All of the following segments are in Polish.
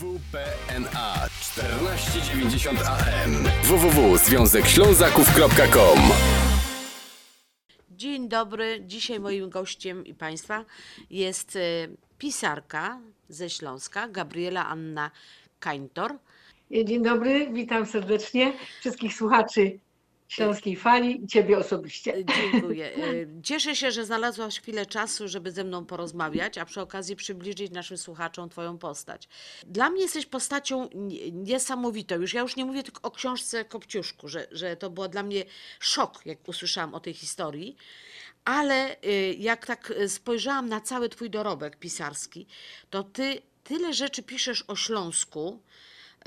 WPNA 1490 AM www.związekślązaków.com Dzień dobry. Dzisiaj moim gościem i Państwa jest e, pisarka ze Śląska, Gabriela Anna Kańtor. Dzień dobry, witam serdecznie wszystkich słuchaczy Śląskiej Fali i Ciebie osobiście. E, Dziękuję. E, Cieszę się, że znalazłaś chwilę czasu, żeby ze mną porozmawiać, a przy okazji przybliżyć naszym słuchaczom Twoją postać. Dla mnie jesteś postacią nie- niesamowitą. Już ja już nie mówię tylko o książce Kopciuszku, że, że to było dla mnie szok, jak usłyszałam o tej historii. Ale y, jak tak spojrzałam na cały Twój dorobek pisarski, to Ty tyle rzeczy piszesz o Śląsku,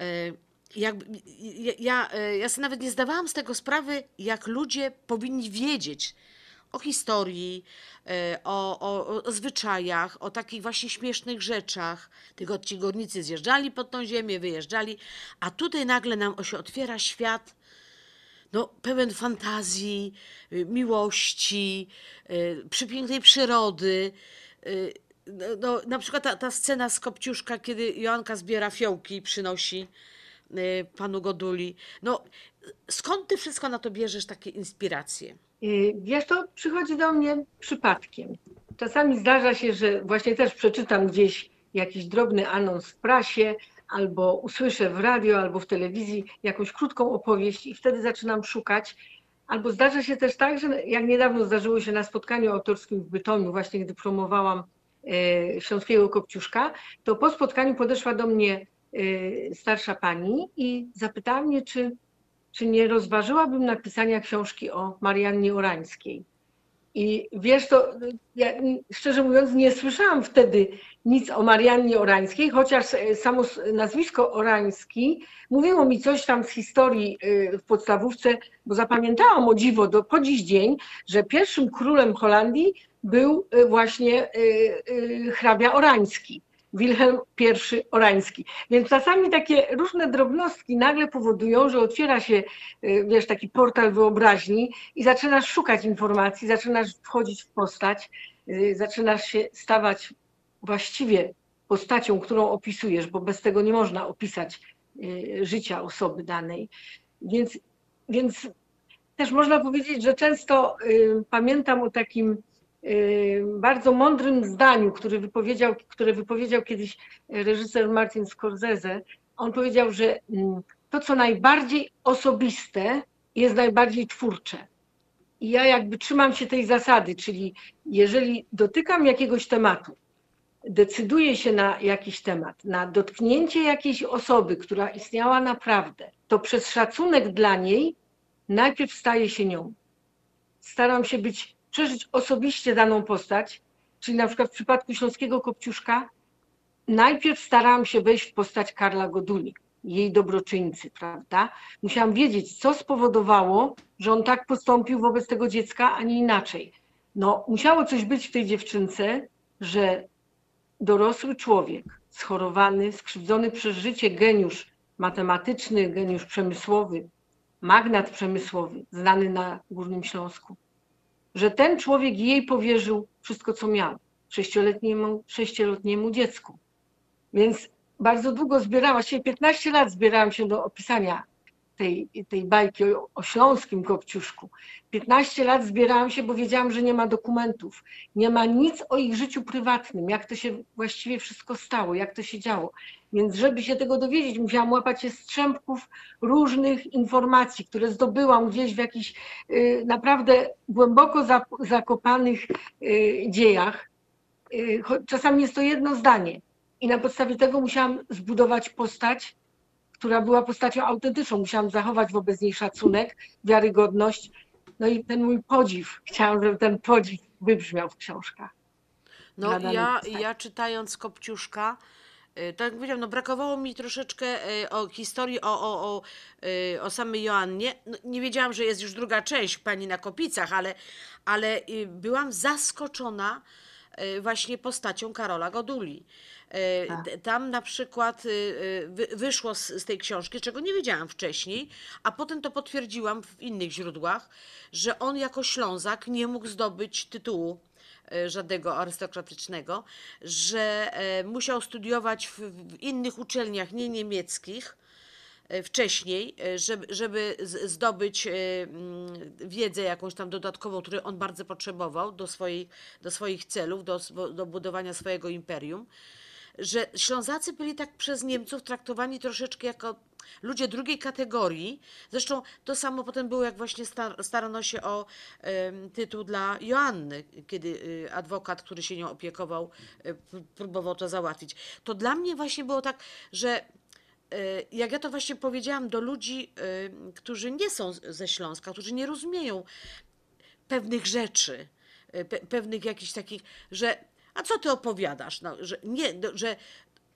y, ja, ja, y, ja sobie nawet nie zdawałam z tego sprawy, jak ludzie powinni wiedzieć o historii, y, o, o, o zwyczajach, o takich właśnie śmiesznych rzeczach. Tylko ci górnicy zjeżdżali pod tą ziemię, wyjeżdżali, a tutaj nagle nam się otwiera świat no, pełen fantazji, y, miłości, y, przepięknej przyrody. y, No, no, na przykład ta, ta scena z Kopciuszka, kiedy Joanka zbiera fiołki i przynosi panu Goduli. No, skąd ty wszystko na to bierzesz takie inspiracje? Y, Wiesz, to przychodzi do mnie przypadkiem. Czasami zdarza się, że właśnie też przeczytam gdzieś jakiś drobny anons w prasie, albo usłyszę w radio, albo w telewizji jakąś krótką opowieść i wtedy zaczynam szukać. Albo zdarza się też tak, że jak niedawno zdarzyło się na spotkaniu autorskim w Bytomiu, właśnie gdy promowałam e, Śląskiego Kopciuszka, to po spotkaniu podeszła do mnie starsza pani i zapytała mnie, czy czy nie rozważyłabym napisania książki o Mariannie Orańskiej. I wiesz, to ja szczerze mówiąc nie słyszałam wtedy nic o Mariannie Orańskiej, chociaż e, samo nazwisko Orański mówiło mi coś tam z historii e, w podstawówce, bo zapamiętałam o dziwo do, po dziś dzień, że pierwszym królem Holandii był e, właśnie hrabia Orański. Wilhelm I Orański. Więc czasami takie różne drobnostki nagle powodują, że otwiera się, y, wiesz, taki portal wyobraźni i zaczynasz szukać informacji, zaczynasz wchodzić w postać, y, zaczynasz się stawać właściwie postacią, którą opisujesz, bo bez tego nie można opisać y, życia osoby danej. Więc, więc też można powiedzieć, że często pamiętam o takim bardzo mądrym zdaniu, który wypowiedział, które wypowiedział kiedyś reżyser Martin Scorsese. On powiedział, że mm, to, co najbardziej osobiste, jest najbardziej twórcze. I ja jakby trzymam się tej zasady, czyli jeżeli dotykam jakiegoś tematu, decyduję się na jakiś temat, na dotknięcie jakiejś osoby, która istniała naprawdę, to przez szacunek dla niej najpierw staję się nią. Staram się być, przeżyć osobiście daną postać, czyli na przykład w przypadku Śląskiego Kopciuszka, najpierw starałam się wejść w postać Karla Goduli, jej dobroczyńcy, prawda? Musiałam wiedzieć, co spowodowało, że on tak postąpił wobec tego dziecka, a nie inaczej. No, musiało coś być w tej dziewczynce, że dorosły człowiek, schorowany, skrzywdzony przez życie geniusz matematyczny, geniusz przemysłowy, magnat przemysłowy, znany na Górnym Śląsku, że ten człowiek jej powierzył wszystko, co miał sześcioletniemu, sześcioletniemu dziecku. Więc bardzo długo zbierałam się, 15 lat zbierałam się do opisania tej, tej bajki o, o śląskim Kopciuszku. 15 lat zbierałam się, bo wiedziałam, że nie ma dokumentów, nie ma nic o ich życiu prywatnym, jak to się właściwie wszystko stało, jak to się działo. Więc żeby się tego dowiedzieć, musiałam łapać się strzępków różnych informacji, które zdobyłam gdzieś w jakichś y, naprawdę głęboko zakopanych y, dziejach. Y, Czasami jest to jedno zdanie. I na podstawie tego musiałam zbudować postać, która była postacią autentyczną. Musiałam zachować wobec niej szacunek, wiarygodność. No i ten mój podziw. Chciałam, żeby ten podziw wybrzmiał w książkach. No ja, ja czytając Kopciuszka, y, tak jak powiedziałam, no brakowało mi troszeczkę y, o historii o, o, o, y, o samej Joannie. No, nie wiedziałam, że jest już druga część Pani na Kopicach, ale, ale byłam zaskoczona właśnie postacią Karola Goduli. Y, Tak. Tam na przykład y, y, wy- wyszło z, tej książki, czego nie wiedziałam wcześniej, a potem to potwierdziłam w innych źródłach, że on jako Ślązak nie mógł zdobyć tytułu e, żadnego arystokratycznego, że e, musiał studiować w, innych uczelniach, nie niemieckich, e, wcześniej, e, żeby, żeby zdobyć e, mm, wiedzę jakąś tam dodatkową, której on bardzo potrzebował do, swojej, do swoich celów, do, do budowania swojego imperium, że Ślązacy byli tak przez Niemców traktowani troszeczkę jako ludzie drugiej kategorii. Zresztą to samo potem było, jak właśnie star- starano się o tytuł dla Joanny, kiedy y, adwokat, który się nią opiekował, y, próbował to załatwić. To dla mnie właśnie było tak, że y, jak ja to właśnie powiedziałam do ludzi, którzy nie są ze Śląska, którzy nie rozumieją pewnych rzeczy, pe, pewnych jakichś takich, że a co ty opowiadasz? No, że, nie, no, że,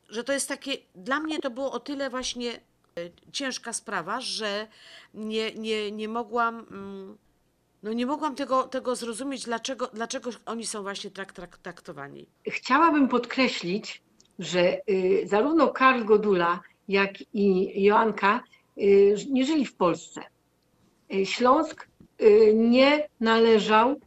że to jest takie, dla mnie to było o tyle właśnie y, ciężka sprawa, że nie, nie, nie mogłam, mm, no nie mogłam tego, tego zrozumieć, dlaczego, dlaczego oni są właśnie tak trak, traktowani. Chciałabym podkreślić, że y, zarówno Karl Godula, jak i Joanka y, nie żyli w Polsce. Y, Śląsk nie należał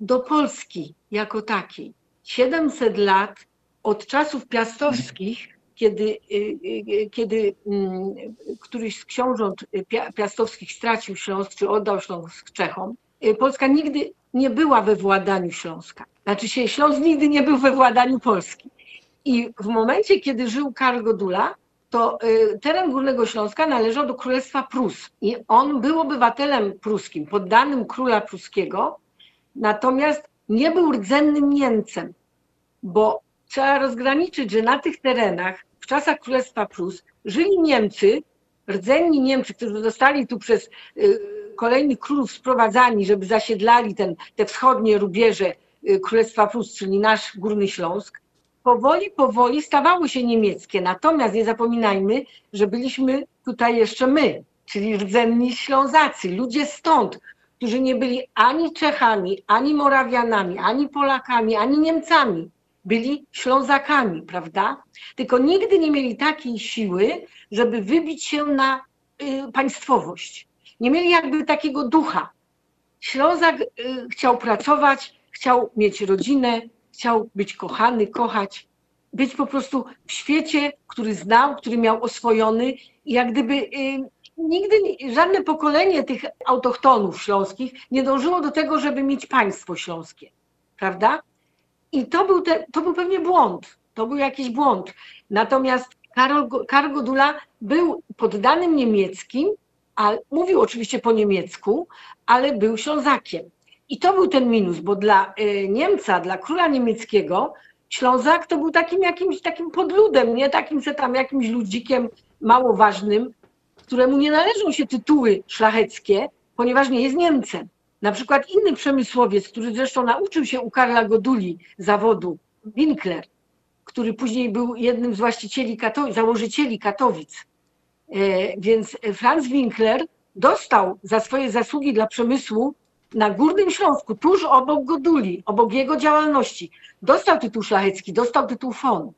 do Polski jako takiej. 700 lat od czasów piastowskich, kiedy, y, y, kiedy mm, któryś z książąt pia- piastowskich stracił Śląsk, czy oddał Śląsk Czechom, y, Polska nigdy nie była we władaniu Śląska. Znaczy się, Śląsk nigdy nie był we władaniu Polski. I w momencie, kiedy żył Karl Godula, to y, teren Górnego Śląska należał do Królestwa Prus. I on był obywatelem pruskim, poddanym króla pruskiego, natomiast nie był rdzennym Niemcem, bo trzeba rozgraniczyć, że na tych terenach w czasach Królestwa Prus żyli Niemcy, rdzenni Niemcy, którzy zostali tu przez y, kolejnych królów sprowadzani, żeby zasiedlali ten, te wschodnie rubieże y, Królestwa Prus, czyli nasz Górny Śląsk, powoli, powoli stawały się niemieckie. Natomiast nie zapominajmy, że byliśmy tutaj jeszcze my, czyli rdzenni Ślązacy, ludzie stąd, którzy nie byli ani Czechami, ani Morawianami, ani Polakami, ani Niemcami. Byli Ślązakami, prawda? Tylko nigdy nie mieli takiej siły, żeby wybić się na y, państwowość. Nie mieli jakby takiego ducha. Ślązak y, chciał pracować, chciał mieć rodzinę, chciał być kochany, kochać, być po prostu w świecie, który znał, który miał oswojony jak gdyby y, nigdy żadne pokolenie tych autochtonów śląskich nie dążyło do tego, żeby mieć państwo śląskie, prawda? I to był, te, to był pewnie błąd, to był jakiś błąd. Natomiast Karol, Karol Godula był poddanym niemieckim, a mówił oczywiście po niemiecku, ale był Ślązakiem. I to był ten minus, bo dla y, Niemca, dla króla niemieckiego, Ślązak to był takim jakimś takim podludem, nie takim se tam jakimś ludzikiem mało ważnym, któremu nie należą się tytuły szlacheckie, ponieważ nie jest Niemcem. Na przykład inny przemysłowiec, który zresztą nauczył się u Karla Goduli zawodu, Winkler, który później był jednym z właścicieli, założycieli Katowic. E, Więc Franz Winkler dostał za swoje zasługi dla przemysłu na Górnym Śląsku, tuż obok Goduli, obok jego działalności, dostał tytuł szlachecki, dostał tytuł von,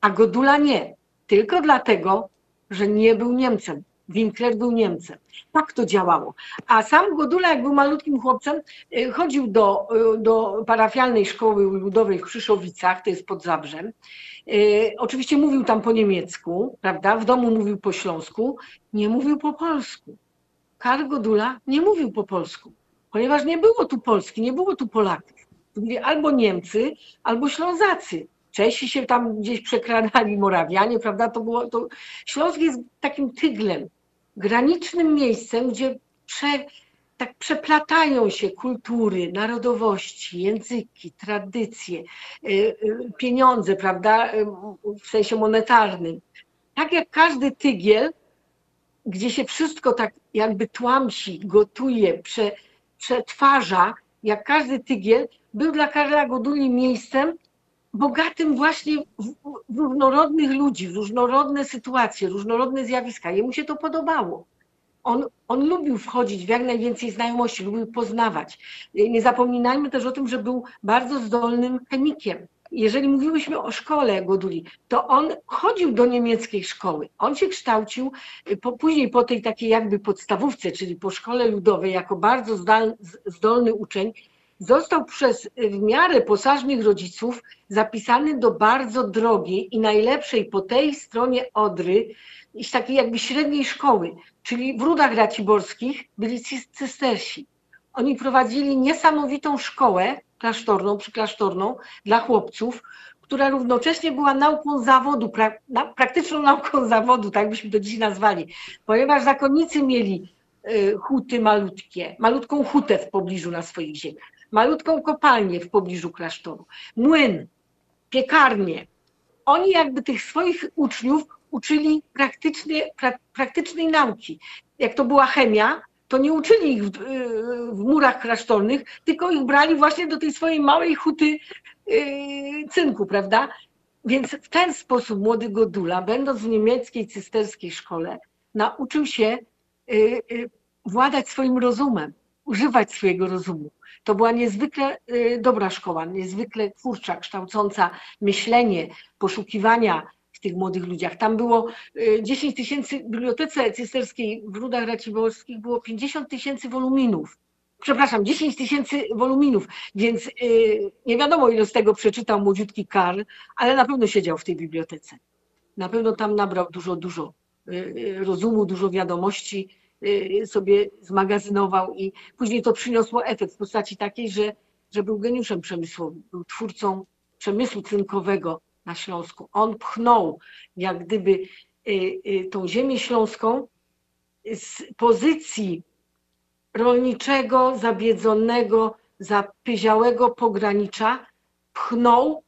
a Godula nie. Tylko dlatego, że nie był Niemcem. Winkler był Niemcem. Tak to działało. A sam Godula, jak był malutkim chłopcem, y, chodził do, y, do parafialnej szkoły ludowej w Krzyszowicach, to jest pod Zabrzem. Y, Oczywiście mówił tam po niemiecku, prawda? W domu mówił po śląsku, nie mówił po polsku. Karl Godula nie mówił po polsku, ponieważ nie było tu Polski, nie było tu Polaków. Tu albo Niemcy, albo Ślązacy. Czesi się tam gdzieś przekradali, Morawianie, prawda? To było, to... Śląsk jest takim tyglem, granicznym miejscem, gdzie prze, tak przeplatają się kultury, narodowości, języki, tradycje, y, y, pieniądze, prawda, y, w sensie monetarnym. Tak jak każdy tygiel, gdzie się wszystko tak jakby tłamsi, gotuje, prze, przetwarza, jak każdy tygiel, był dla Karla Goduli miejscem bogatym właśnie w, w różnorodnych ludzi, w różnorodne sytuacje, różnorodne zjawiska. Jemu się to podobało. On, on lubił wchodzić w jak najwięcej znajomości, lubił poznawać. Nie zapominajmy też o tym, że był bardzo zdolnym chemikiem. Jeżeli mówiłyśmy o szkole Goduli, to on chodził do niemieckiej szkoły. On się kształcił y, po, później po tej takiej jakby podstawówce, czyli po szkole ludowej, jako bardzo zdal, zdolny uczeń, został przez y, w miarę posażnych rodziców zapisany do bardzo drogiej i najlepszej po tej stronie Odry, takiej jakby średniej szkoły, czyli w Rudach Raciborskich byli cy- cystersi. Oni prowadzili niesamowitą szkołę klasztorną, przyklasztorną dla chłopców, która równocześnie była nauką zawodu, na, praktyczną nauką zawodu, tak byśmy to dziś nazwali, ponieważ zakonnicy mieli y, huty malutkie, malutką hutę w pobliżu na swoich ziemiach, malutką kopalnię w pobliżu klasztoru, młyn, piekarnię. Oni jakby tych swoich uczniów uczyli praktycznie, pra, praktycznej nauki. Jak to była chemia, to nie uczyli ich w, y, w murach klasztornych, tylko ich brali właśnie do tej swojej małej huty y, cynku, prawda? Więc w ten sposób młody Godula, będąc w niemieckiej cysterskiej szkole, nauczył się y, y, władać swoim rozumem, używać swojego rozumu. To była niezwykle y, dobra szkoła, niezwykle twórcza, kształcąca myślenie, poszukiwania w tych młodych ludziach. Tam było y, 10 tysięcy, w bibliotece cysterskiej w Rudach Raciborskich było 50 tysięcy woluminów. Przepraszam, 10 tysięcy woluminów, więc y, nie wiadomo, ile z tego przeczytał młodziutki Karl, ale na pewno siedział w tej bibliotece. Na pewno tam nabrał dużo, dużo y, y, rozumu, dużo wiadomości y, sobie zmagazynował i później to przyniosło efekt w postaci takiej, że, że był geniuszem przemysłowym, był twórcą przemysłu cynkowego na Śląsku. On pchnął jak gdyby y, y, tą ziemię śląską z pozycji rolniczego, zabiedzonego, zapyziałego pogranicza, pchnął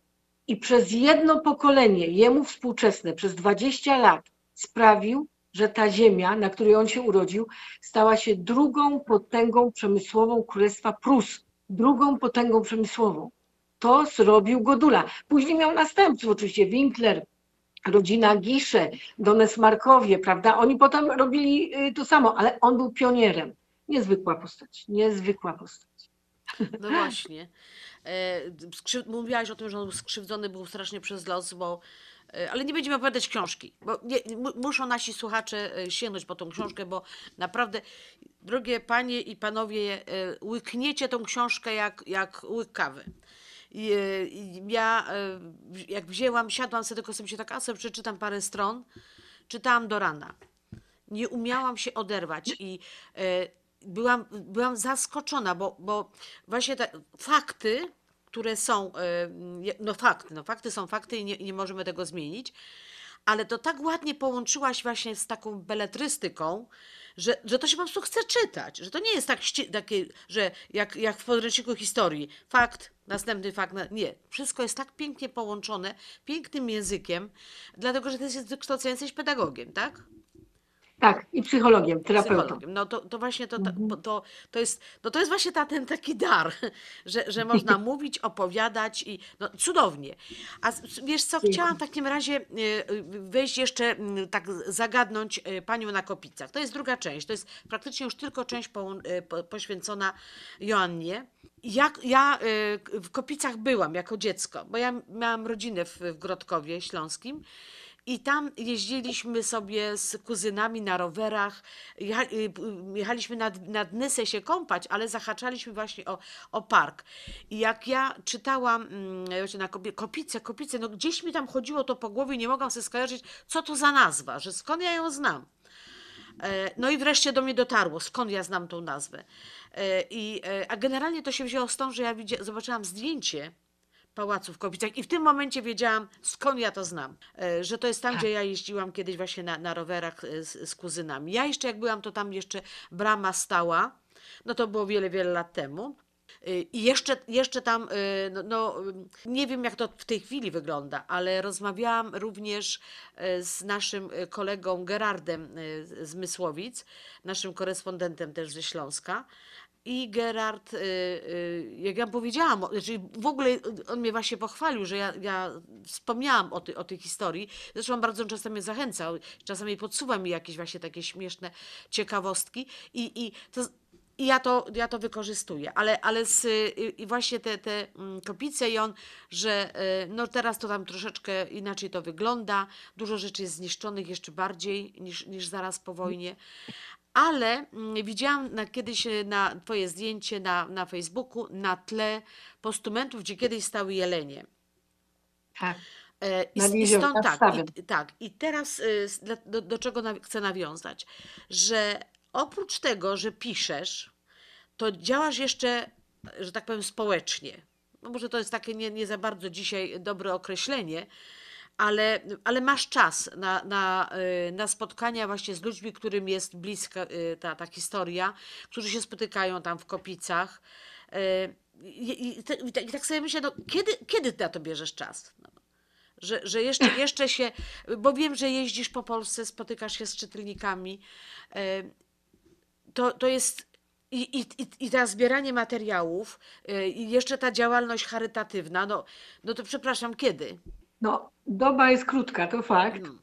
i przez jedno pokolenie, jemu współczesne, przez 20 lat sprawił, że ta ziemia, na której on się urodził, stała się drugą potęgą przemysłową Królestwa Prus. Drugą potęgą przemysłową. To zrobił Godula. Później miał następców, oczywiście Winkler, rodzina Gisze, Donesmarkowie, prawda? Oni potem robili y, to samo, ale on był pionierem. Niezwykła postać, niezwykła postać. No właśnie. E. Mówiłaś o tym, że on skrzywdzony był strasznie przez los, bo. E, Ale nie będziemy opowiadać książki, bo nie, mu- muszą nasi słuchacze e, sięgnąć po tą książkę, bo naprawdę, drogie panie i panowie, e, łykniecie tą książkę jak, jak łyk kawy. I, ja, jak wzięłam, siadłam sobie, tylko sobie się tak, a sobie przeczytam parę stron, czytałam do rana nie umiałam się oderwać i byłam, byłam zaskoczona, bo, bo właśnie te fakty, które są, je- no fakty, no fakty są fakty i nie, nie możemy tego zmienić, ale to tak ładnie połączyłaś właśnie z taką beletrystyką, że, że to się po prostu chce czytać, że to nie jest tak takie, że jak, jak w podręczniku historii, fakt, następny fakt, nie. Wszystko jest tak pięknie połączone, pięknym językiem, dlatego, że ty jesteś z wykształcenia jesteś pedagogiem, tak? Tak, i psychologiem, terapeutą. psychologiem. No to, to właśnie to, to, to, to, jest, no to jest właśnie ta, ten taki dar, że, że można mówić, opowiadać i no, cudownie. A wiesz co, chciałam w takim razie y, y, wejść jeszcze, mm, tak zagadnąć y, panią na Kopicach. To jest druga część, to jest praktycznie już tylko część y, po, poświęcona Joannie. Jak ja w Kopicach byłam jako dziecko, bo ja miałam rodzinę w, w Grodkowie Śląskim i tam jeździliśmy sobie z kuzynami na rowerach, y, jechaliśmy nad, nad Nysę się kąpać, ale zahaczaliśmy właśnie o, o park. I jak ja czytałam mm, na Kopice, Kopice, no gdzieś mi tam chodziło to po głowie, nie mogłam sobie skojarzyć, co to za nazwa, że skąd ja ją znam. E, No i wreszcie do mnie dotarło, skąd ja znam tą nazwę. E, I, e, a generalnie to się wzięło stąd, że ja widzia- zobaczyłam zdjęcie pałacu w i w tym momencie wiedziałam, skąd ja to znam. E, Że to jest tam, gdzie ja jeździłam kiedyś właśnie na, na rowerach e, z, z kuzynami. Ja jeszcze jak byłam, to tam jeszcze brama stała. No to było wiele, wiele lat temu. Y, I jeszcze, jeszcze tam, no, no, nie wiem jak to w tej chwili wygląda, ale rozmawiałam również z naszym kolegą Gerardem z Mysłowic, naszym korespondentem też ze Śląska. I Gerard, y, y, jak ja powiedziałam, znaczy w ogóle y, on mnie właśnie pochwalił, że ja, ja wspomniałam o, ty, o tej historii. Zresztą bardzo często mnie zachęcał, czasami podsuwa mi jakieś właśnie takie śmieszne ciekawostki. I, i to, i ja to, ja to wykorzystuję, ale, ale z, i- i właśnie te, te mm, kopice i on, że y, no teraz to tam troszeczkę inaczej to wygląda, dużo rzeczy jest zniszczonych jeszcze bardziej niż, niż zaraz po wojnie, ale mm, widziałam na, kiedyś e, na twoje zdjęcie na, na Facebooku na tle postumentów, gdzie kiedyś stały jelenie. Tak. E, I, Nad s- i stąd tak, i, tak. I teraz dla- do, do czego naw- chcę nawiązać? Że oprócz tego, że piszesz, to działasz jeszcze, że tak powiem, społecznie. No może to jest takie nie, nie za bardzo dzisiaj dobre określenie, ale, ale masz czas na, na, y, na spotkania właśnie z ludźmi, którym jest bliska y, ta, ta historia, którzy się spotykają tam w Kopicach. Y, I, i, tak- I tak sobie myślę, no, kiedy, kiedy na to bierzesz czas? No, że, że jeszcze, jeszcze się, bo wiem, że jeździsz po Polsce, spotykasz się z czytelnikami. To, to jest i, i, i, zbieranie materiałów, i jeszcze ta działalność charytatywna, no, no to przepraszam, kiedy? No, doba jest krótka, to fakt. Mm.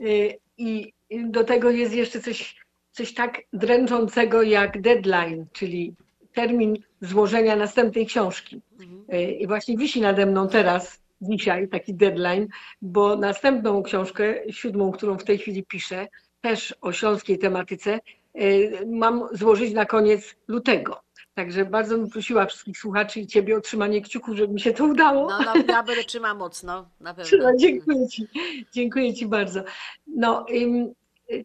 Y, I do tego jest jeszcze coś, coś tak dręczącego jak deadline, czyli termin złożenia następnej książki. Mhm. Y, I właśnie wisi nade mną teraz, dzisiaj, taki deadline, bo następną książkę, siódmą, którą w tej chwili piszę, też o śląskiej tematyce, y, mam złożyć na koniec lutego. Także bardzo bym prosiła wszystkich słuchaczy i Ciebie o trzymanie kciuków, żeby mi się to udało. No, no ja będę trzymała mocno, na pewno. Trzymaj, dziękuję Ci. Dziękuję Ci bardzo. No,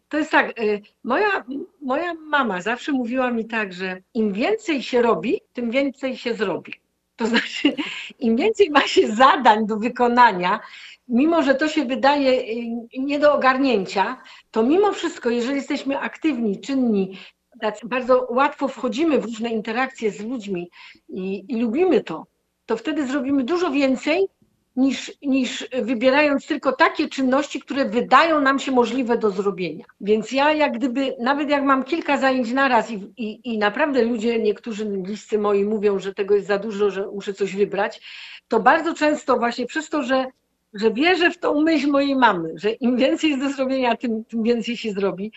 to jest tak, y, moja, moja mama zawsze mówiła mi tak, że im więcej się robi, tym więcej się zrobi. To znaczy, im więcej ma się zadań do wykonania, mimo że to się wydaje y, nie do ogarnięcia, to mimo wszystko, jeżeli jesteśmy aktywni, czynni, bardzo łatwo wchodzimy w różne interakcje z ludźmi i, i lubimy to, to wtedy zrobimy dużo więcej niż, niż wybierając tylko takie czynności, które wydają nam się możliwe do zrobienia. Więc ja jak gdyby, nawet jak mam kilka zajęć na raz i, i, i naprawdę ludzie, niektórzy bliscy moi mówią, że tego jest za dużo, że muszę coś wybrać, to bardzo często właśnie przez to, że, że wierzę w tą myśl mojej mamy, że im więcej jest do zrobienia, tym, tym więcej się zrobi,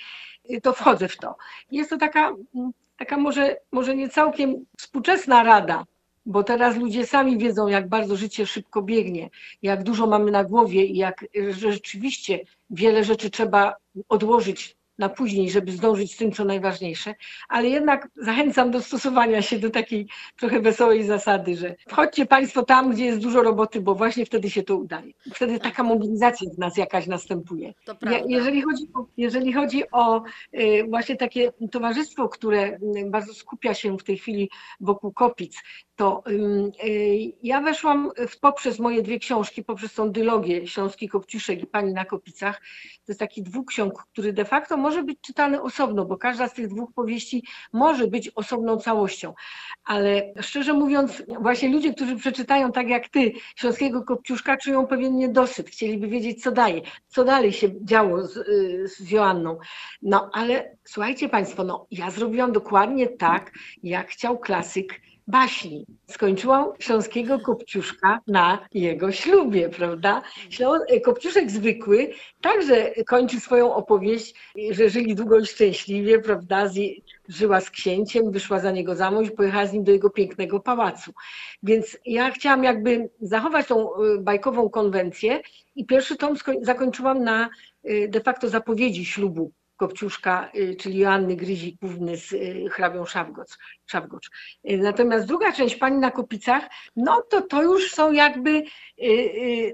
to wchodzę w to. Jest to taka, mm, taka może, może nie całkiem współczesna rada, bo teraz ludzie sami wiedzą, jak bardzo życie szybko biegnie, jak dużo mamy na głowie i jak y, rzeczywiście wiele rzeczy trzeba odłożyć na później, żeby zdążyć z tym, co najważniejsze, ale jednak zachęcam do stosowania się do takiej trochę wesołej zasady, że wchodźcie Państwo tam, gdzie jest dużo roboty, bo właśnie wtedy się to udaje. Wtedy taka mobilizacja w nas jakaś następuje. Prawda. Jeżeli chodzi o, jeżeli chodzi o y, właśnie takie towarzystwo, które y, bardzo skupia się w tej chwili wokół Kopic, to y, ja weszłam w, poprzez moje dwie książki, poprzez tą dylogię Śląski Kopciuszek i Pani na Kopicach. To jest taki dwuksiąg, który de facto może być czytany osobno, bo każda z tych dwóch powieści może być osobną całością. Ale szczerze mówiąc, właśnie ludzie, którzy przeczytają tak jak ty Śląskiego Kopciuszka, czują pewien niedosyt. Chcieliby wiedzieć, co daje, co dalej się działo z, y, z Joanną. No ale słuchajcie Państwo, no ja zrobiłam dokładnie tak, jak chciał klasyk baśni. Skończyłam Śląskiego Kopciuszka na jego ślubie, prawda? Kopciuszek zwykły także kończy swoją opowieść, że żyli długo i szczęśliwie, prawda? Żyła z księciem, wyszła za niego za mąż, pojechała z nim do jego pięknego pałacu. Więc ja chciałam jakby zachować tą y, bajkową konwencję i pierwszy tom zakończyłam na y, de facto zapowiedzi ślubu Kopciuszka, y, czyli Joanny Gryzik-Główny z y, hrabią Szawgocz. Szawgocz. Y, Natomiast druga część Pani na Kopicach, no to to już są jakby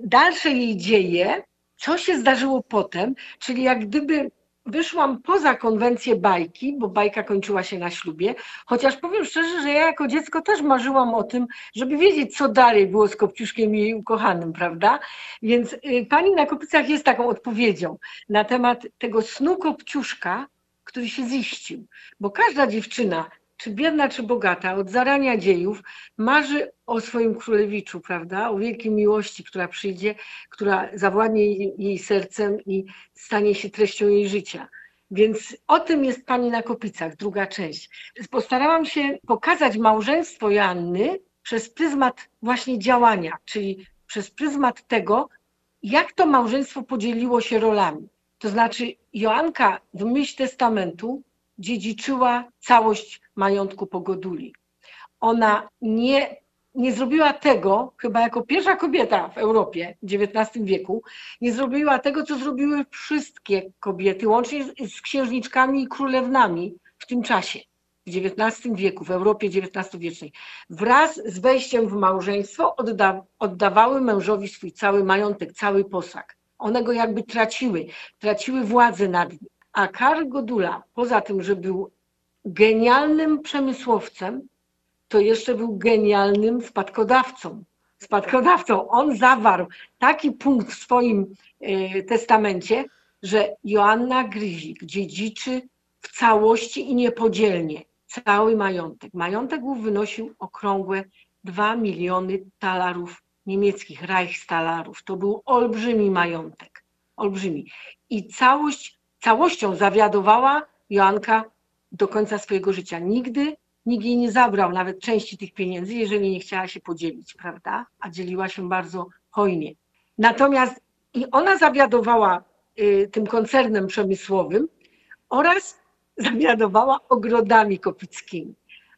dalsze jej dzieje, co się zdarzyło potem, czyli jak gdyby wyszłam poza konwencję bajki, bo bajka kończyła się na ślubie, chociaż powiem szczerze, że ja jako dziecko też marzyłam o tym, żeby wiedzieć, co dalej było z Kopciuszkiem i jej ukochanym, prawda? Więc y, Pani na Kopicach jest taką odpowiedzią na temat tego snu Kopciuszka, który się ziścił, bo każda dziewczyna, czy biedna, czy bogata, od zarania dziejów marzy o swoim królewiczu, prawda? O wielkiej miłości, która przyjdzie, która zawładnie jej, sercem i stanie się treścią jej życia. Więc o tym jest Pani na Kopicach, druga część. Postarałam się pokazać małżeństwo Joanny przez pryzmat właśnie działania, czyli przez pryzmat tego, jak to małżeństwo podzieliło się rolami. To znaczy, Joanka w myśl testamentu dziedziczyła całość majątku Pogoduli. Ona nie, nie zrobiła tego, chyba jako pierwsza kobieta w Europie w XIX wieku, nie zrobiła tego, co zrobiły wszystkie kobiety, łącznie z, z księżniczkami i królewnami w tym czasie, w XIX wieku, w Europie XIX-wiecznej, wraz z wejściem w małżeństwo odda, oddawały mężowi swój cały majątek, cały posag. One go jakby traciły, traciły władzę nad nim. A Karl Godula, poza tym, że był genialnym przemysłowcem, to jeszcze był genialnym spadkodawcą. Spadkodawcą. On zawarł taki punkt w swoim e, testamencie, że Joanna Gryzik dziedziczy w całości i niepodzielnie cały majątek. Majątek wynosił okrągłe 2 miliony talarów niemieckich, Reichstalarów. To był olbrzymi majątek. Olbrzymi. I całość, całością zawiadowała Joanka do końca swojego życia. Nigdy nikt jej nie zabrał nawet części tych pieniędzy, jeżeli nie chciała się podzielić, prawda? A dzieliła się bardzo hojnie. Natomiast i ona zawiadowała y, tym koncernem przemysłowym oraz zawiadowała ogrodami kopickimi.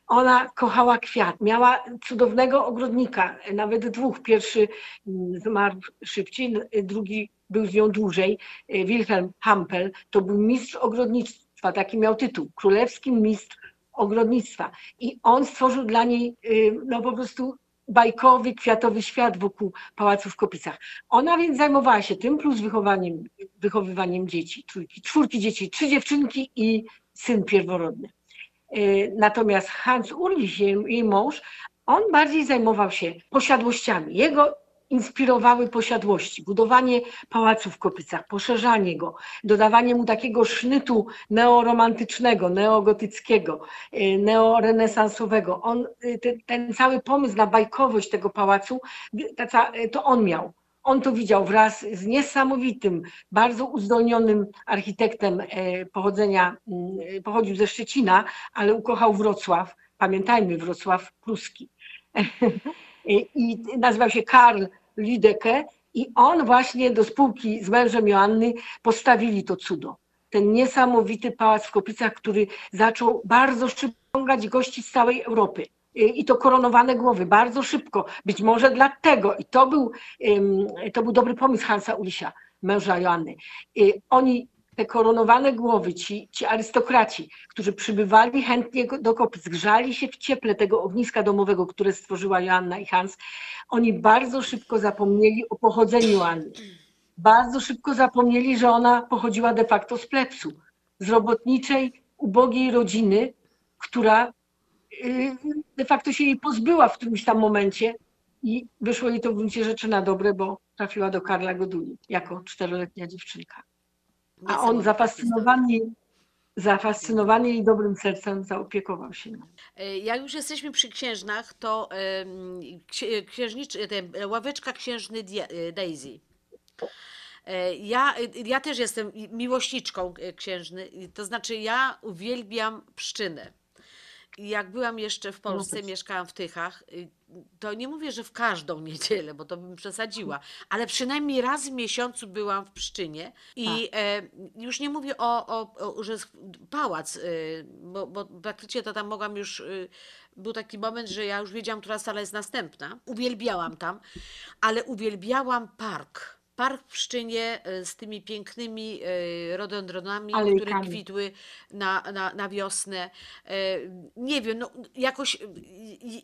Ona kochała kwiat, miała cudownego ogrodnika, nawet dwóch. Pierwszy mm, zmarł szybciej, drugi był z nią dłużej. Y, Wilhelm Hampel to był mistrz ogrodnictwa, taki miał tytuł, królewski mistrz ogrodnictwa. I on stworzył dla niej y, no po prostu bajkowy, kwiatowy świat wokół pałacu w Kopicach. Ona więc zajmowała się tym, plus wychowaniem, wychowywaniem dzieci, trójki, czwórki dzieci, trzy dziewczynki i syn pierworodny. Y, Natomiast Hans jej, jej mąż, on bardziej zajmował się posiadłościami. Jego inspirowały posiadłości, budowanie pałacu w Kopicach, poszerzanie go, dodawanie mu takiego sznytu neoromantycznego, neogotyckiego, y, neorenesansowego. On, y, ten, ten cały pomysł na bajkowość tego pałacu, y, to on miał. On to widział wraz z niesamowitym, bardzo uzdolnionym architektem pochodzenia, pochodził ze Szczecina, ale ukochał Wrocław. Pamiętajmy, Wrocław Pruski. I i nazywał się Karl Lideke i on właśnie do spółki z mężem Joanny postawili to cudo. Ten niesamowity pałac w Kopicach, który zaczął bardzo szybko gości z całej Europy. I i to koronowane głowy, bardzo szybko. Być może dlatego, i to był, to był dobry pomysł Hansa Ulisia, męża Joanny. Y, Oni, te koronowane głowy, ci, ci arystokraci, którzy przybywali chętnie do Kopic, grzali się w cieple tego ogniska domowego, które stworzyła Joanna i Hans, oni bardzo szybko zapomnieli o pochodzeniu Joanny. Bardzo szybko zapomnieli, że ona pochodziła de facto z plebsu, z robotniczej, ubogiej rodziny, która y, de facto się jej pozbyła w którymś tam momencie i wyszło jej to w gruncie rzeczy na dobre, bo trafiła do Karla Goduli jako czteroletnia dziewczynka. A on zafascynowany, zafascynowany jej dobrym sercem zaopiekował się nią. E, Jak już jesteśmy przy księżnach, to em, księ- księżniczy, te, ławeczka księżny e, Daisy. E, Ja, ja też jestem miłośniczką e, księżny, to znaczy ja uwielbiam pszczynę. Jak byłam jeszcze w Polsce, mieszkałam w Tychach, y, to nie mówię, że w każdą niedzielę, bo to bym przesadziła, ale przynajmniej raz w miesiącu byłam w Pszczynie i e, już nie mówię o, o, o że pałac, y, bo, bo praktycznie to tam mogłam już, y, był taki moment, że ja już wiedziałam, która sala jest następna. Uwielbiałam tam, ale uwielbiałam park. Park w Pszczynie y, z tymi pięknymi y, rododendronami, które kwitły na, na, na wiosnę. E, Nie wiem, no, jakoś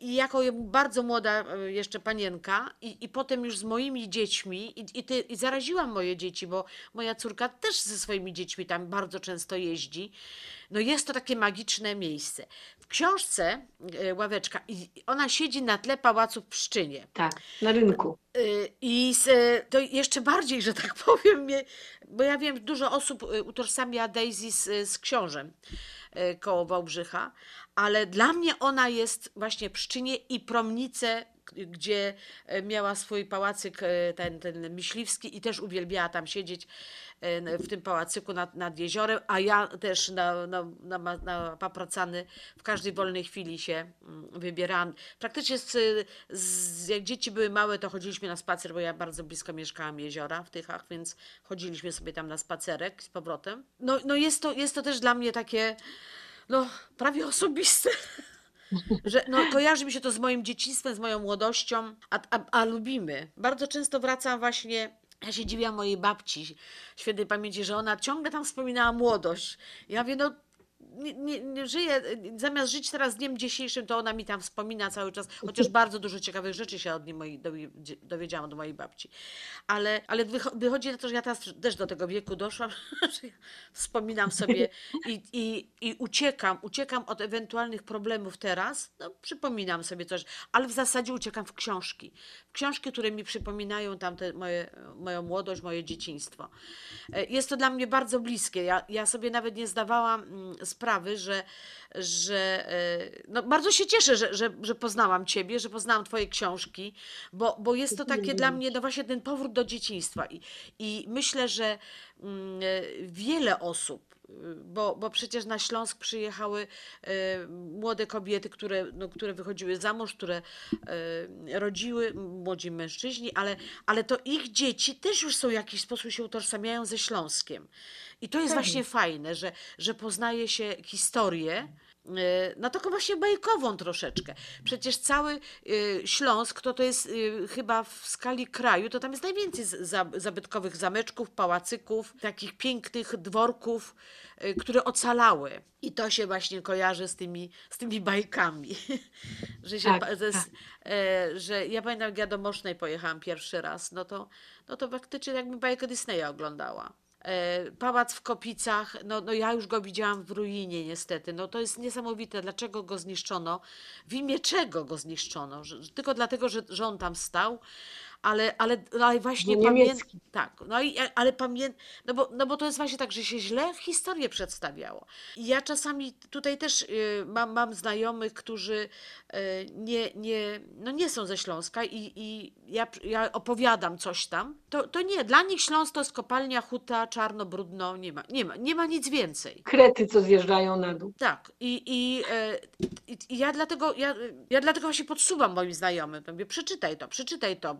jako bardzo młoda e, jeszcze panienka i, i potem już z moimi dziećmi i, i, ty, i zaraziłam moje dzieci, bo moja córka też ze swoimi dziećmi tam bardzo często jeździ. No jest to takie magiczne miejsce. W książce e, Ławeczka, ona siedzi na tle pałacu w Pszczynie. Tak, na rynku. Y, I y, to jeszcze bardziej, że tak powiem, mnie, bo ja wiem, dużo osób utożsamia Daisy z, z książem koło Wałbrzycha, ale dla mnie ona jest właśnie Pszczynie i Promnice, gdzie y, miała swój pałacyk y, ten, ten myśliwski i też uwielbiała tam siedzieć n- w tym pałacyku nad, nad jeziorem, a ja też na, na, na, na paprocany w każdej wolnej chwili się mm, wybierałam. Praktycznie z, z, jak dzieci były małe, to chodziliśmy na spacer, bo ja bardzo blisko mieszkałam jeziora w Tychach, więc chodziliśmy sobie tam na spacerek z powrotem. No, no jest, to, jest to też dla mnie takie, no prawie osobiste. Że no, kojarzy mi się to z moim dzieciństwem, z moją młodością, a, a, a lubimy. Bardzo często wracam właśnie, ja się dziwiłam mojej babci świętej pamięci, że ona ciągle tam wspominała młodość. Ja mówię, no nie, nie, żyje, zamiast żyć teraz dniem dzisiejszym, to ona mi tam wspomina cały czas, chociaż bardzo dużo ciekawych rzeczy się od niej moi, dowi- dowiedziałam od mojej babci. Ale, ale wycho- wychodzi na to, że ja teraz też do tego wieku doszłam, że ja wspominam sobie i, i, i uciekam, uciekam od ewentualnych problemów teraz, no przypominam sobie coś, ale w zasadzie uciekam w książki. W książki, które mi przypominają tamte moje, moją młodość, moje dzieciństwo. E, Jest to dla mnie bardzo bliskie. Ja, ja sobie nawet nie zdawałam mm, sprawy, że, że e, no bardzo się cieszę, że, że, że poznałam Ciebie, że poznałam Twoje książki, bo, bo jest to takie dla mnie no właśnie ten powrót do dzieciństwa. I, i myślę, że mm, e, wiele osób, bo, bo przecież na Śląsk przyjechały e, młode kobiety, które, no, które wychodziły za mąż, które e, rodziły, młodzi mężczyźni, ale, ale to ich dzieci też już są w jakiś sposób się utożsamiają ze Śląskiem. I to jest Tak. właśnie fajne, że, że poznaje się historię. No taką właśnie bajkową troszeczkę. Przecież cały y, Śląsk, to to jest y, chyba w skali kraju, to tam jest najwięcej zabytkowych zameczków, pałacyków, takich pięknych dworków, które ocalały. I to się właśnie kojarzy z tymi, z tymi bajkami. że, się, Tak, że, tak. e, że ja pamiętam, jak ja do Mosznej pojechałam pierwszy raz, no to, no to faktycznie jakbym bajkę Disneya oglądała. E, Pałac w Kopicach, no, no ja już go widziałam w ruinie niestety. No to jest niesamowite, dlaczego go zniszczono, w imię czego go zniszczono. Że, tylko dlatego, że, że on tam stał, ale, ale, ale właśnie pamiętam. Tak, no i ale pamiętam, no bo, no bo to jest właśnie tak, że się źle historię przedstawiało. I ja czasami tutaj też y, mam, mam znajomych, którzy y, nie, nie, no nie są ze Śląska i, i ja, ja opowiadam coś tam. To, to nie, dla nich Śląsk to jest kopalnia, huta, czarno, brudno, nie ma, nie ma, nie ma nic więcej. Krety, co zjeżdżają na dół. Tak, i, i, e, i, i ja dlatego, ja, ja dlatego właśnie podsuwam moim znajomym, mówię, przeczytaj to, przeczytaj to,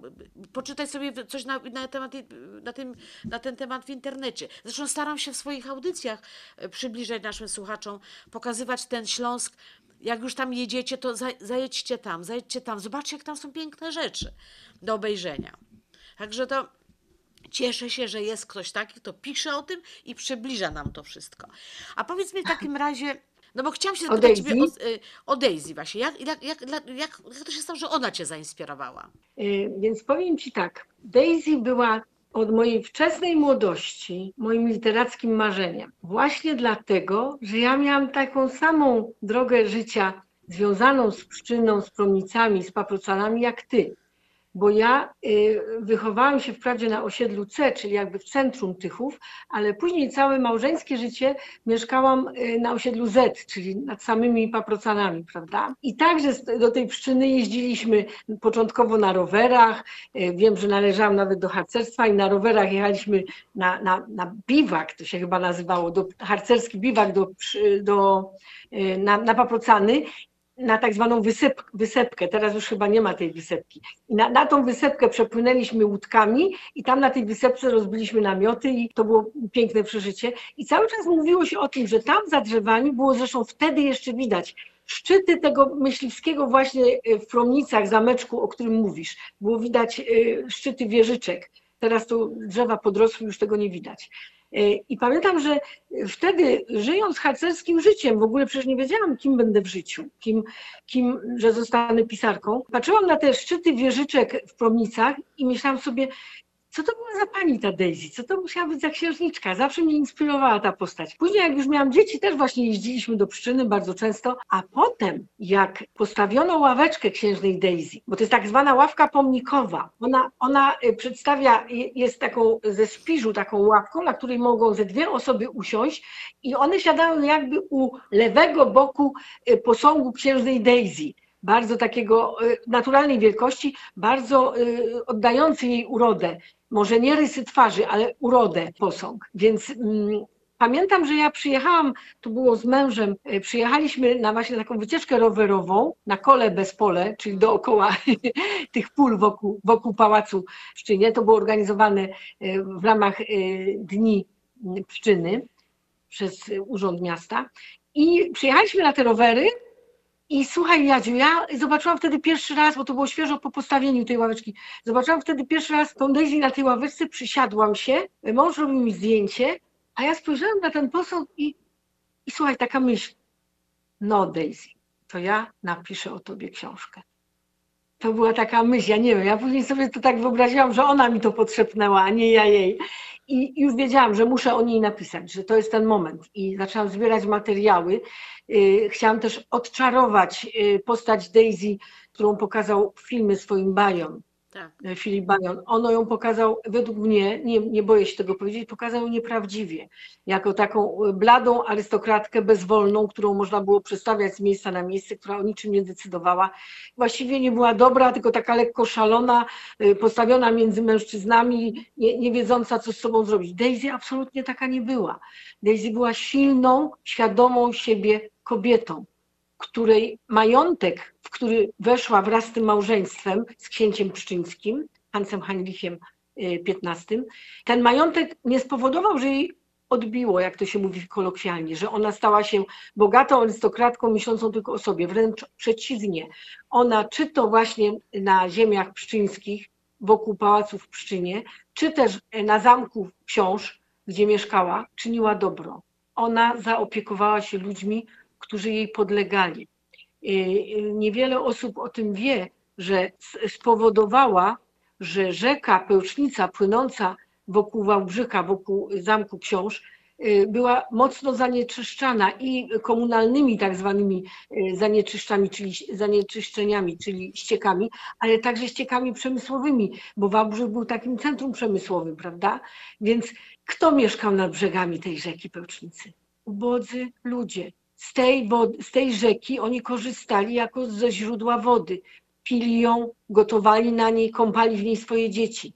poczytaj sobie coś na, na, temat, na, tym, na ten temat w internecie. Zresztą staram się w swoich audycjach e, przybliżać naszym słuchaczom, pokazywać ten Śląsk, jak już tam jedziecie, to za, zajedźcie tam, zajedźcie tam, zobaczcie, jak tam są piękne rzeczy do obejrzenia. Także to Cieszę się, że jest ktoś taki, kto pisze o tym i przybliża nam to wszystko. A powiedz mi w takim razie, no bo chciałam się O zapytać ciebie o, Daisy? y, o Daisy właśnie. Jak, jak, jak, jak, jak to się stało, że ona cię zainspirowała? Y, Więc powiem Ci tak, Daisy była od mojej wczesnej młodości moim literackim marzeniem. Właśnie dlatego, że ja miałam taką samą drogę życia związaną z pszczyną, z promicami, z paprocanami jak Ty. Bo ja y, wychowałam się wprawdzie na osiedlu C, czyli jakby w centrum Tychów, ale później całe małżeńskie życie mieszkałam y, na osiedlu Z, czyli nad samymi paprocanami, prawda? I także do tej pszczyny jeździliśmy początkowo na rowerach. Y, Wiem, że należałam nawet do harcerstwa i na rowerach jechaliśmy na, na, na biwak, to się chyba nazywało, do, harcerski biwak do, do, na, na paprocany na tak zwaną wysyp, wysepkę. Teraz już chyba nie ma tej wysepki. I na, na tą wysepkę przepłynęliśmy łódkami i tam na tej wysepce rozbiliśmy namioty i to było piękne przeżycie. I cały czas mówiło się o tym, że tam za drzewami było zresztą wtedy jeszcze widać szczyty tego myśliwskiego właśnie e, w Promnicach, zameczku, o którym mówisz. Było widać e, szczyty wieżyczek. Teraz to drzewa podrosły, już tego nie widać. E, I pamiętam, że wtedy żyjąc harcerskim życiem, w ogóle przecież nie wiedziałam, kim będę w życiu, kim, kim, że zostanę pisarką. Patrzyłam na te szczyty wieżyczek w Promnicach i myślałam sobie, co to była za pani ta Daisy? Co to musiała być za księżniczka? Zawsze mnie inspirowała ta postać. Później, jak już miałam dzieci, też właśnie jeździliśmy do Pszczyny bardzo często, a potem, jak postawiono ławeczkę księżnej Daisy, bo to jest tak zwana ławka pomnikowa, ona, ona y, przedstawia, y, jest taką ze spiżu, taką ławką, na której mogą ze dwie osoby usiąść i one siadają jakby u lewego boku y, posągu księżnej Daisy bardzo takiego naturalnej wielkości, bardzo oddający jej urodę. Może nie rysy twarzy, ale urodę posąg. Więc mm, pamiętam, że ja przyjechałam, to było z mężem, y, przyjechaliśmy na właśnie taką wycieczkę rowerową na kole bez pole, czyli dookoła tych pól wokół, wokół pałacu w Pszczynie. To było organizowane y, w ramach y, Dni Pszczyny przez Urząd Miasta. I przyjechaliśmy na te rowery i słuchaj, Jadziu, ja zobaczyłam wtedy pierwszy raz, bo to było świeżo po postawieniu tej ławeczki, zobaczyłam wtedy pierwszy raz tą Daisy na tej ławeczce, przysiadłam się, mąż robił mi zdjęcie, a ja spojrzałam na ten posąg i I słuchaj, taka myśl, no Daisy, to ja napiszę o tobie książkę. To była taka myśl, ja nie wiem, ja później sobie to tak wyobraziłam, że ona mi to podszepnęła, a nie ja jej. I już wiedziałam, że muszę o niej napisać, że to jest ten moment. I zaczęłam zbierać materiały. Y, Chciałam też odczarować y, postać Daisy, którą pokazał w filmie swoim Bayon. Tak. e, Filip Bajon. Ono ją pokazał, według mnie, nie, nie boję się tego powiedzieć, pokazał ją nieprawdziwie. Jako taką bladą arystokratkę bezwolną, którą można było przestawiać z miejsca na miejsce, która o niczym nie decydowała. Właściwie nie była dobra, tylko taka lekko szalona, postawiona między mężczyznami, nie, nie wiedząca, co z sobą zrobić. Daisy absolutnie taka nie była. Daisy była silną, świadomą siebie kobietą której majątek, w który weszła wraz z tym małżeństwem z księciem pszczyńskim, Hansem Heinrichem XV, ten majątek nie spowodował, że jej odbiło, jak to się mówi kolokwialnie, że ona stała się bogatą arystokratką myślącą tylko o sobie, wręcz przeciwnie. Ona czy to właśnie na ziemiach pszczyńskich, wokół pałacu w Pszczynie, czy też na zamku książ, gdzie mieszkała, czyniła dobro. Ona zaopiekowała się ludźmi, którzy jej podlegali. Y, Niewiele osób o tym wie, że spowodowała, że rzeka Pełcznica płynąca wokół Wałbrzycha, wokół Zamku Książ, y, była mocno zanieczyszczana i komunalnymi tak zwanymi y, zanieczyszczami, czyli zanieczyszczeniami, czyli ściekami, ale także ściekami przemysłowymi, bo Wałbrzych był takim centrum przemysłowym, prawda? Więc kto mieszkał nad brzegami tej rzeki Pełcznicy? Ubodzy ludzie, z tej, wody, z tej rzeki oni korzystali jako ze źródła wody. Pili ją, gotowali na niej, kąpali w niej swoje dzieci.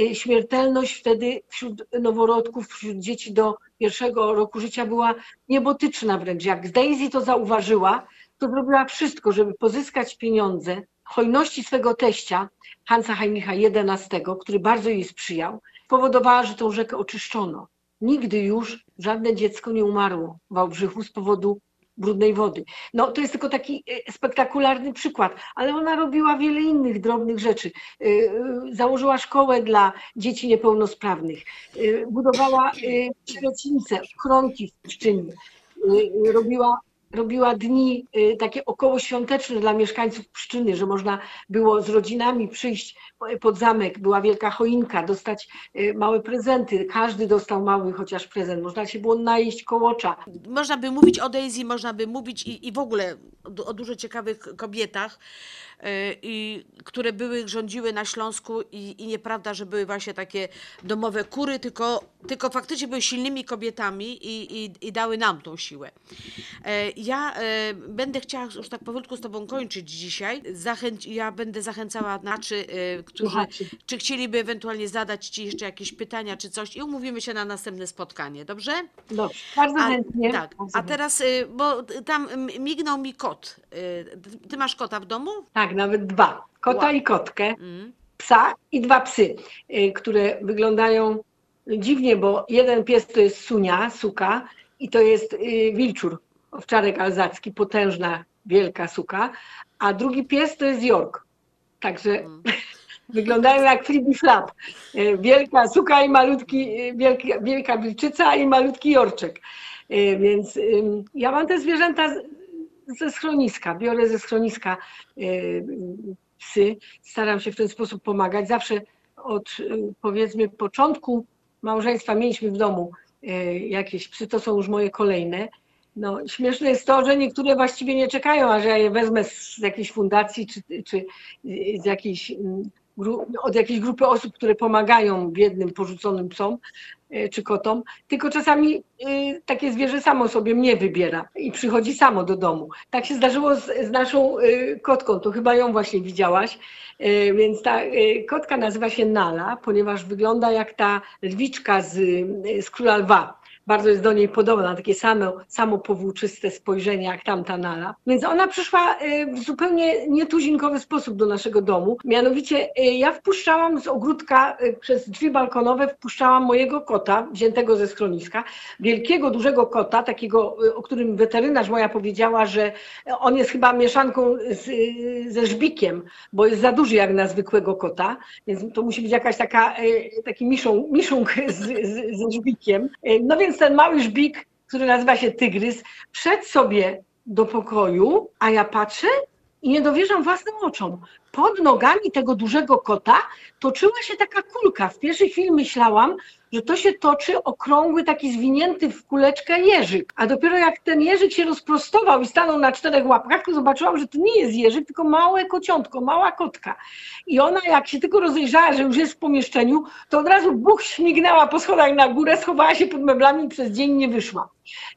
Y, Śmiertelność wtedy wśród noworodków, wśród dzieci do pierwszego roku życia była niebotyczna wręcz. Jak Daisy to zauważyła, to zrobiła wszystko, żeby pozyskać pieniądze, hojności swego teścia, Hansa Heinricha XI, który bardzo jej sprzyjał, powodowała, że tą rzekę oczyszczono. Nigdy już żadne dziecko nie umarło w Wałbrzychu z powodu brudnej wody. No to jest tylko taki e, spektakularny przykład, ale ona robiła wiele innych drobnych rzeczy. E, e, Założyła szkołę dla dzieci niepełnosprawnych, budowała świetlice, chronki w Pszczynie, robiła robiła dni y, takie okołoświąteczne dla mieszkańców Pszczyny, że można było z rodzinami przyjść pod zamek, była wielka choinka, dostać y, małe prezenty. Każdy dostał mały chociaż prezent. Można się było najeść kołocza. Można by mówić o Daisy, można by mówić i, i w ogóle o, du- o dużo ciekawych kobietach, i, które były, rządziły na Śląsku i, i nieprawda, że były właśnie takie domowe kury, tylko, tylko faktycznie były silnymi kobietami i, i, i dały nam tą siłę. E, Ja e, będę chciała już tak powolutku z Tobą kończyć dzisiaj. Zachęć, ja będę zachęcała e, którzy, czy chcieliby ewentualnie zadać Ci jeszcze jakieś pytania czy coś i umówimy się na następne spotkanie, dobrze? Dobrze, bardzo A, chętnie. tak, a teraz, y, bo tam mignął mi kot. Y, Ty masz kota w domu? Tak, nawet dwa. Kota Wow. i kotkę, Mm. psa i dwa psy, y, które wyglądają dziwnie, bo jeden pies to jest sunia, suka i to jest y, wilczur, owczarek alzacki, potężna, wielka suka, a drugi pies to jest York. Także Mm. wyglądają jak Flippy Flap. Wielka suka i malutki, y, wielka, wielka wilczyca i malutki Jorczek. Więc ja mam te zwierzęta ze schroniska, biorę ze schroniska y, psy, staram się w ten sposób pomagać. Zawsze od y, powiedzmy początku małżeństwa mieliśmy w domu y, jakieś psy, to są już moje kolejne. No, śmieszne jest to, że niektóre właściwie nie czekają, aż ja je wezmę z jakiejś fundacji czy, czy z jakiejś, od jakiejś grupy osób, które pomagają biednym, porzuconym psom czy kotom, tylko czasami y, takie zwierzę samo sobie mnie wybiera i przychodzi samo do domu. Tak się zdarzyło z, z naszą y, kotką, to chyba ją właśnie widziałaś. Więc ta kotka nazywa się Nala, ponieważ wygląda jak ta lwiczka z, z Króla Lwa. Bardzo jest do niej podobna, takie same, samo powłóczyste spojrzenie jak tamta Nala. Więc ona przyszła y, w zupełnie nietuzinkowy sposób do naszego domu. Mianowicie y, ja wpuszczałam z ogródka y, przez drzwi balkonowe, wpuszczałam mojego kota, wziętego ze schroniska, wielkiego, dużego kota, takiego, o którym weterynarz moja powiedziała, że on jest chyba mieszanką z, ze żbikiem, bo jest za duży jak na zwykłego kota, więc to musi być jakaś taka, taki miszą, miszunk z, z, żbikiem. No więc ten mały żbik który nazywa się Tygrys, wszedł sobie do pokoju, a ja patrzę i nie dowierzam własnym oczom. Pod nogami tego dużego kota toczyła się taka kulka. W pierwszej chwili myślałam, że to się toczy okrągły, taki zwinięty w kuleczkę jeżyk. A dopiero jak ten jeżyk się rozprostował i stanął na czterech łapkach, to zobaczyłam, że to nie jest jeżyk, tylko małe kociątko, mała kotka. I ona jak się tylko rozejrzała, że już jest w pomieszczeniu, to od razu buch śmignęła po schodach na górę, schowała się pod meblami i przez dzień nie wyszła.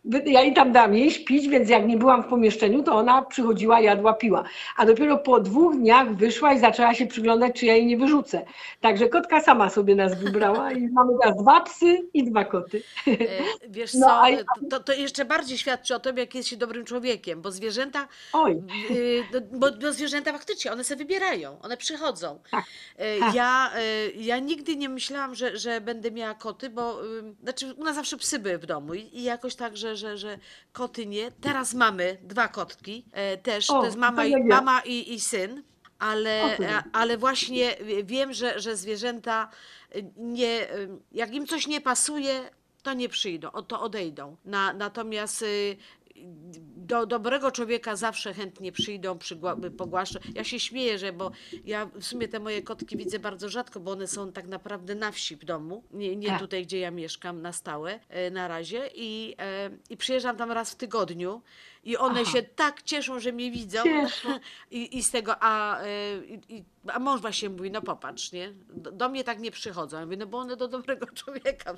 Wy- Ja jej tam dam jeść, pić, więc jak nie byłam w pomieszczeniu, to ona przychodziła, jadła, piła. A dopiero po dwóch dniach wyszła i zaczęła się przyglądać, czy ja jej nie wyrzucę. Także kotka sama sobie nas wybrała i mamy teraz dwa psy i dwa koty. E, Wiesz No, co, a ja- to, to jeszcze bardziej świadczy o tobie, jak jesteś dobrym człowiekiem, bo zwierzęta, Oj, y, no, bo, bo zwierzęta faktycznie, one sobie wybierają, one przychodzą. Tak, E, tak. Ja, e, ja nigdy nie myślałam, że, że będę miała koty, bo znaczy u nas zawsze psy były w domu i, i jakoś tak, że, że, że koty nie. Teraz mamy dwa kotki, e, też, O, to jest mama, i, mama i, i syn. Ale, a- ale właśnie wiem, że, że zwierzęta y, nie, y, jak im coś nie pasuje, to nie przyjdą, to odejdą. Na, natomiast do dobrego człowieka zawsze chętnie przyjdą, pogłaszczą. Ja się śmieję, że bo ja w sumie te moje kotki widzę bardzo rzadko, bo one są tak naprawdę na wsi w domu, nie, nie Tak. tutaj, gdzie ja mieszkam na stałe e, na razie i, e, i przyjeżdżam tam raz w tygodniu i one Aha. się tak cieszą, że mnie widzą i, i z tego, a, e, i, a mąż właśnie mówi, no popatrz, nie, do, do mnie tak nie przychodzą. Ja mówię, no bo one do dobrego człowieka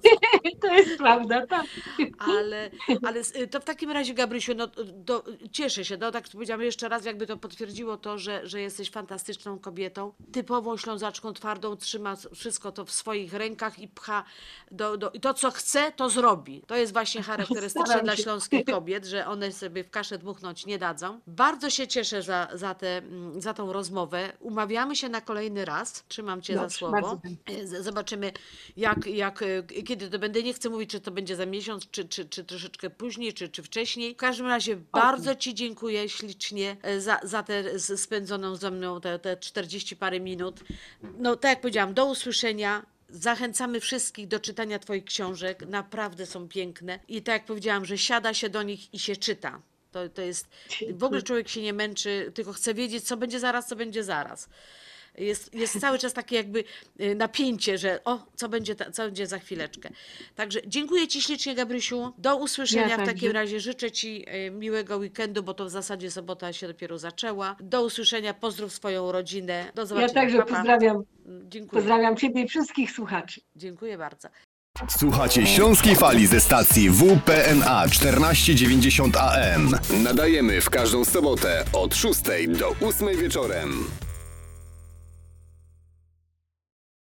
to jest prawda, tak. ale, ale to w takim razie, No, do, cieszę się, no, tak powiedziałam jeszcze raz, jakby to potwierdziło to, że, że jesteś fantastyczną kobietą, typową ślązaczką twardą, trzyma wszystko to w swoich rękach i pcha do, do, i to, co chce, to zrobi. To jest właśnie charakterystyczne dla śląskich kobiet, że one sobie w kaszę dmuchnąć nie dadzą. Bardzo się cieszę za, za, tę, mm, za tą rozmowę. Umawiamy się na kolejny raz. Trzymam cię za Dobrze, słowo. bardzo chętnie. E, Zobaczymy, jak, jak, e, kiedy to będę. Nie chcę mówić, czy to będzie za miesiąc, czy, czy, czy troszeczkę później, czy, czy wcześniej. W każdym razie bardzo Ci dziękuję ślicznie e, za, za tę spędzoną ze mną te, te 40 parę minut. No, tak jak powiedziałam, do usłyszenia. Zachęcamy wszystkich do czytania Twoich książek. Naprawdę są piękne. I tak jak powiedziałam, że siada się do nich i się czyta. To, to jest. W ogóle człowiek się nie męczy, tylko chce wiedzieć, co będzie zaraz, co będzie zaraz. Jest, jest cały czas takie jakby y, napięcie, że o, co będzie, ta, co będzie za chwileczkę. Także dziękuję Ci ślicznie, Gabrysiu. Do usłyszenia Ja w takim także. razie. Życzę Ci y, miłego weekendu, bo to w zasadzie sobota się dopiero zaczęła. Do usłyszenia. Pozdrów swoją rodzinę. Do Ja zobaczenia. także Pa, pa. pozdrawiam, Dziękuję. pozdrawiam Ciebie i wszystkich słuchaczy. Dziękuję bardzo. Słuchacie Śląskiej Fali ze stacji WPNA 1490 AM. Nadajemy w każdą sobotę od 6 do 8 wieczorem.